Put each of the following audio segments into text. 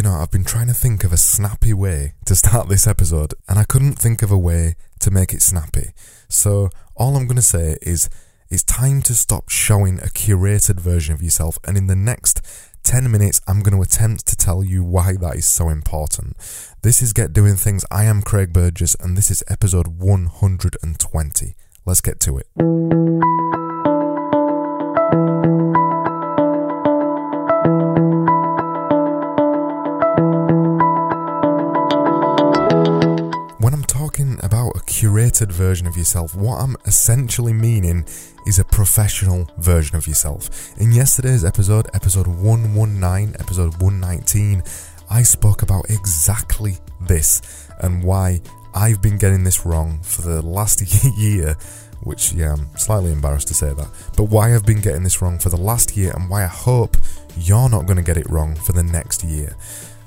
you know, I've been trying to think of a snappy way to start this episode, and I couldn't think of a way to make it snappy. So, all I'm going to say is it's time to stop showing a curated version of yourself, and in the next 10 minutes, I'm going to attempt to tell you why that is so important. This is Get Doing Things. I am Craig Burgess, and this is episode 120. Let's get to it. Version of yourself, what I'm essentially meaning is a professional version of yourself. In yesterday's episode, episode 119, episode 119, I spoke about exactly this and why I've been getting this wrong for the last year, which, yeah, I'm slightly embarrassed to say that, but why I've been getting this wrong for the last year and why I hope you're not going to get it wrong for the next year.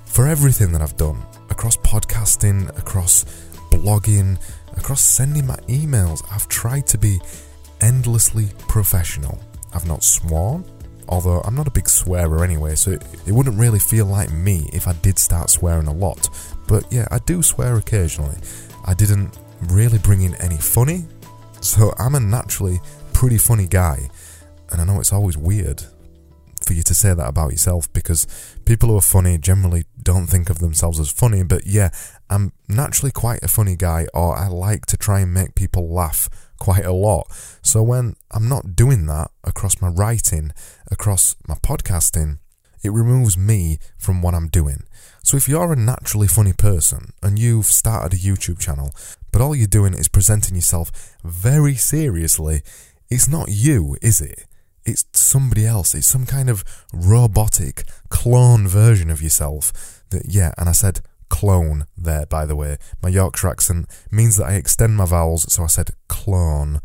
For everything that I've done, across podcasting, across blogging, across sending my emails, I've tried to be endlessly professional. I've not sworn, although I'm not a big swearer anyway, so it, it wouldn't really feel like me if I did start swearing a lot. But yeah, I do swear occasionally. I didn't really bring in any funny, so I'm a naturally pretty funny guy. And I know it's always weird for you to say that about yourself because people who are funny generally don't think of themselves as funny. But yeah, I'm naturally quite a funny guy, or I like to try and make people laugh quite a lot. So when I'm not doing that across my writing, across my podcasting, it removes me from what I'm doing. So if you're a naturally funny person and you've started a YouTube channel, but all you're doing is presenting yourself very seriously, it's not you, is it? It's somebody else. It's some kind of robotic clone version of yourself. That yeah, and I said clone there, by the way. My Yorkshire accent means that I extend my vowels, so I said clone.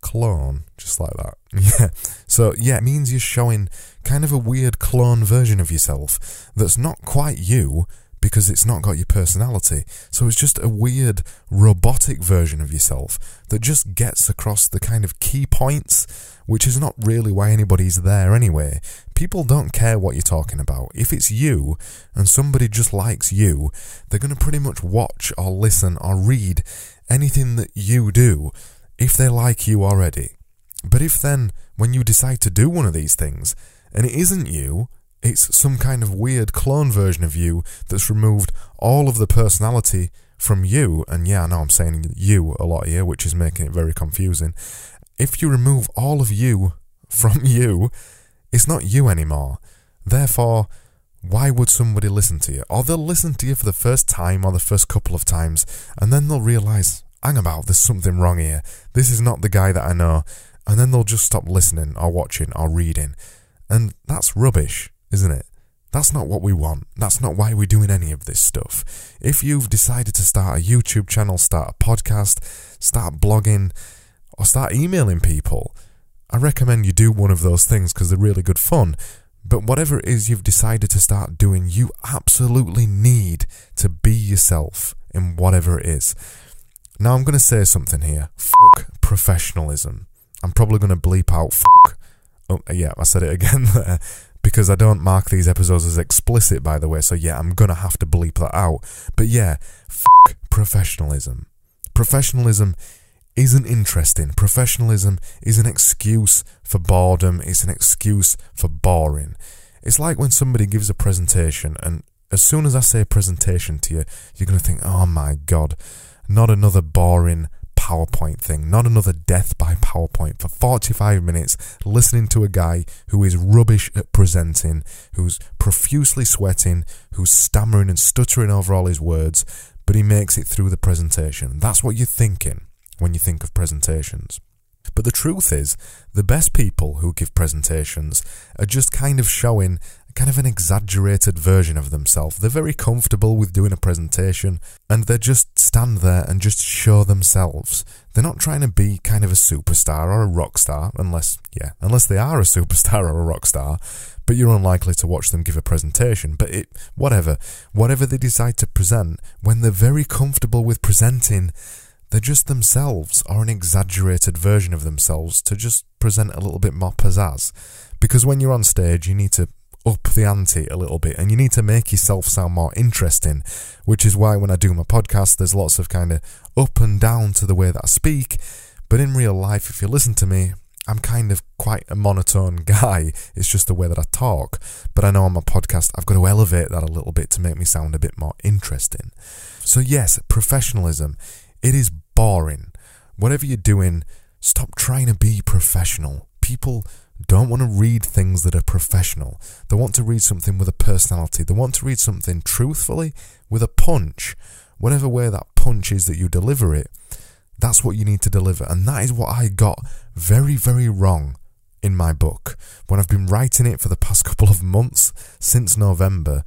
Clone, just like that. Yeah. So, yeah, it means you're showing kind of a weird clone version of yourself that's not quite you because it's not got your personality. So it's just a weird robotic version of yourself that just gets across the kind of key points, which is not really why anybody's there anyway. People don't care what you're talking about. If it's you and somebody just likes you, they're going to pretty much watch or listen or read anything that you do if they like you already. But if then, when you decide to do one of these things, and it isn't you, it's some kind of weird clone version of you that's removed all of the personality from you, and yeah, I know I'm saying you a lot here, which is making it very confusing. If you remove all of you from you, it's not you anymore. Therefore, why would somebody listen to you? Or they'll listen to you for the first time or the first couple of times, and then they'll realise, hang about, there's something wrong here. This is not the guy that I know. And then they'll just stop listening or watching or reading. And that's rubbish, isn't it? That's not what we want. That's not why we're doing any of this stuff. If you've decided to start a YouTube channel, start a podcast, start blogging, or start emailing people, I recommend you do one of those things because they're really good fun. But whatever it is you've decided to start doing, you absolutely need to be yourself in whatever it is. Now, I'm going to say something here. Fuck professionalism. I'm probably going to bleep out fuck. Oh, yeah, I said it again there. Because I don't mark these episodes as explicit, by the way, so yeah, I'm to have to bleep that out. But yeah, fuck professionalism. Professionalism isn't interesting. Professionalism is an excuse for boredom, it's an excuse for boring. It's like when somebody gives a presentation, and as soon as I say presentation to you, you're to think, oh my god, not another boring PowerPoint thing, not another death by PowerPoint for 45 minutes listening to a guy who is rubbish at presenting, who's profusely sweating, who's stammering and stuttering over all his words, but he makes it through the presentation. That's what you're thinking when you think of presentations. But the truth is, the best people who give presentations are just kind of showing kind of an exaggerated version of themselves. They're very comfortable with doing a presentation and they just stand there and just show themselves. They're not trying to be kind of a superstar or a rock star, unless, yeah, unless they are a superstar or a rock star, but you're unlikely to watch them give a presentation. But it, whatever, whatever they decide to present, when they're very comfortable with presenting, they're just themselves or an exaggerated version of themselves to just present a little bit more pizzazz. Because when you're on stage, you need to up the ante a little bit and you need to make yourself sound more interesting, which is why when I do my podcast, there's lots of kind of up and down to the way that I speak. But in real life, if you listen to me, I'm kind of quite a monotone guy. It's just the way that I talk. But I know on my podcast, I've got to elevate that a little bit to make me sound a bit more interesting. So, yes, professionalism. It is boring. Whatever you're doing, stop trying to be professional. People don't want to read things that are professional. They want to read something with a personality. They want to read something truthfully with a punch. Whatever way that punch is that you deliver it, that's what you need to deliver. And that is what I got very, very wrong in my book. When I've been writing it for the past couple of months, since November,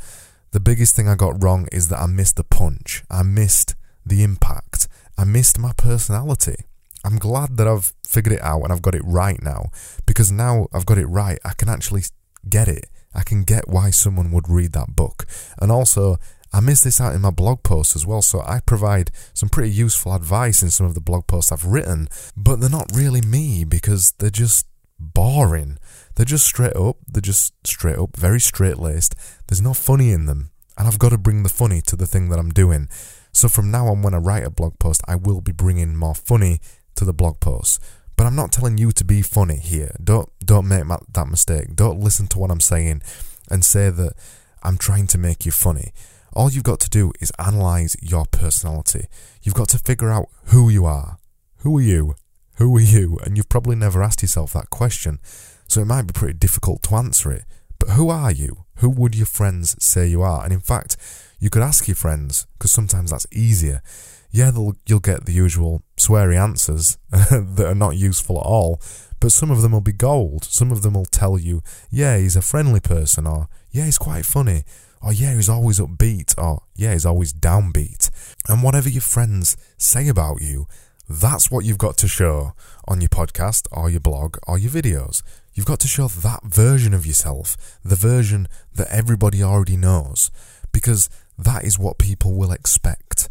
the biggest thing I got wrong is that I missed the punch. I missed the impact. I missed my personality. I'm glad that I've figured it out and I've got it right now because now I've got it right, I can actually get it. I can get why someone would read that book. And also, I miss this out in my blog posts as well, so I provide some pretty useful advice in some of the blog posts I've written, but they're not really me because they're just boring. They're just straight up, they're just straight up, very straight laced. There's no funny in them, and I've got to bring the funny to the thing that I'm doing. So from now on, when I write a blog post, I will be bringing more funny to the blog post. But I'm not telling you to be funny here. Don't don't make that mistake. Don't listen to what I'm saying and say that I'm trying to make you funny. All you've got to do is analyze your personality. You've got to figure out who you are. Who are you? Who are you? And you've probably never asked yourself that question. So it might be pretty difficult to answer it. But who are you? Who would your friends say you are? And in fact, you could ask your friends, because sometimes that's easier. Yeah, you'll get the usual sweary answers that are not useful at all, but some of them will be gold. Some of them will tell you, yeah, he's a friendly person, or yeah, he's quite funny, or yeah, he's always upbeat, or yeah, he's always downbeat. And whatever your friends say about you, that's what you've got to show on your podcast, or your blog, or your videos. You've got to show that version of yourself, the version that everybody already knows, because that is what people will expect.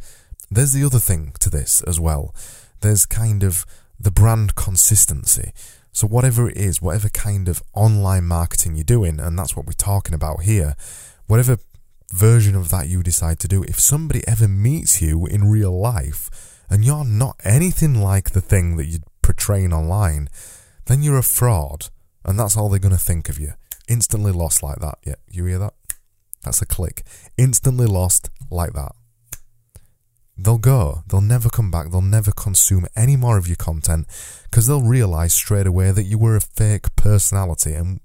There's the other thing to this as well. There's kind of the brand consistency. So, whatever it is, whatever kind of online marketing you're doing, and that's what we're talking about here, whatever version of that you decide to do, if somebody ever meets you in real life and you're not anything like the thing that you're portraying online, then you're a fraud, and that's all they're going to think of you. Instantly lost like that. Yeah, you hear that? That's a click. Instantly lost like that. They'll go. They'll never come back. They'll never consume any more of your content because they'll realize straight away that you were a fake personality. And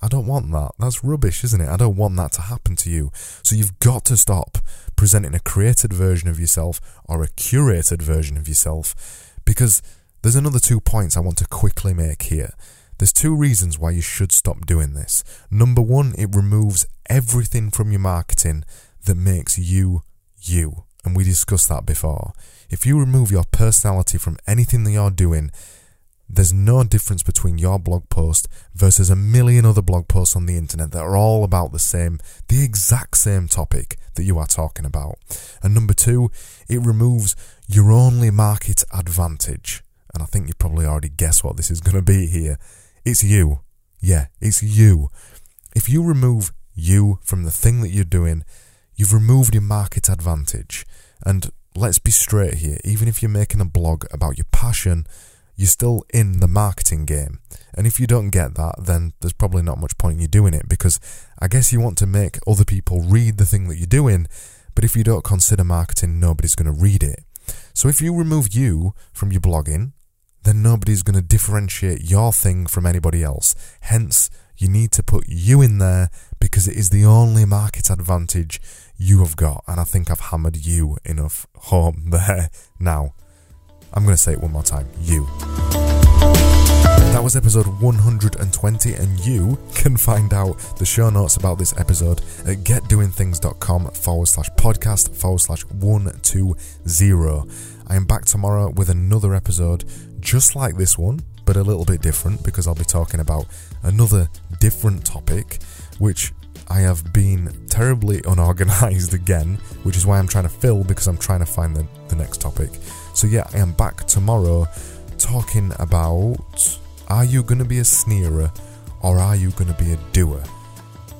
I don't want that. That's rubbish, isn't it? I don't want that to happen to you. So you've got to stop presenting a created version of yourself or a curated version of yourself because there's another two points I want to quickly make here. There's two reasons why you should stop doing this. Number one, it removes everything from your marketing that makes you you. And we discussed that before. If you remove your personality from anything that you're doing, there's no difference between your blog post versus a million other blog posts on the internet that are all about the same, the exact same topic that you are talking about. And number two, it removes your only market advantage. And I think you probably already guess what this is going to be here. It's you. Yeah, it's you. If you remove you from the thing that you're doing, You've removed your market advantage. And let's be straight here, even if you're making a blog about your passion, you're still in the marketing game. And if you don't get that, then there's probably not much point in you doing it because I guess you want to make other people read the thing that you're doing, but if you don't consider marketing, nobody's going to read it. So if you remove you from your blogging, then nobody's going to differentiate your thing from anybody else. Hence, you need to put you in there because it is the only market advantage you have got. And I think I've hammered you enough home there. Now, I'm going to say it one more time you. That was episode 120, and you can find out the show notes about this episode at getdoingthings.com forward slash podcast forward slash 120. I am back tomorrow with another episode just like this one, but a little bit different because I'll be talking about another different topic, which I have been terribly unorganized again, which is why I'm trying to fill because I'm trying to find the, the next topic. So, yeah, I am back tomorrow talking about are you going to be a sneerer or are you going to be a doer?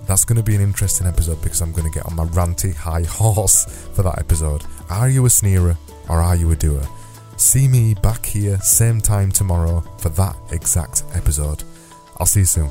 That's going to be an interesting episode because I'm going to get on my ranty high horse for that episode. Are you a sneerer or are you a doer? See me back here, same time tomorrow for that exact episode. I'll see you soon.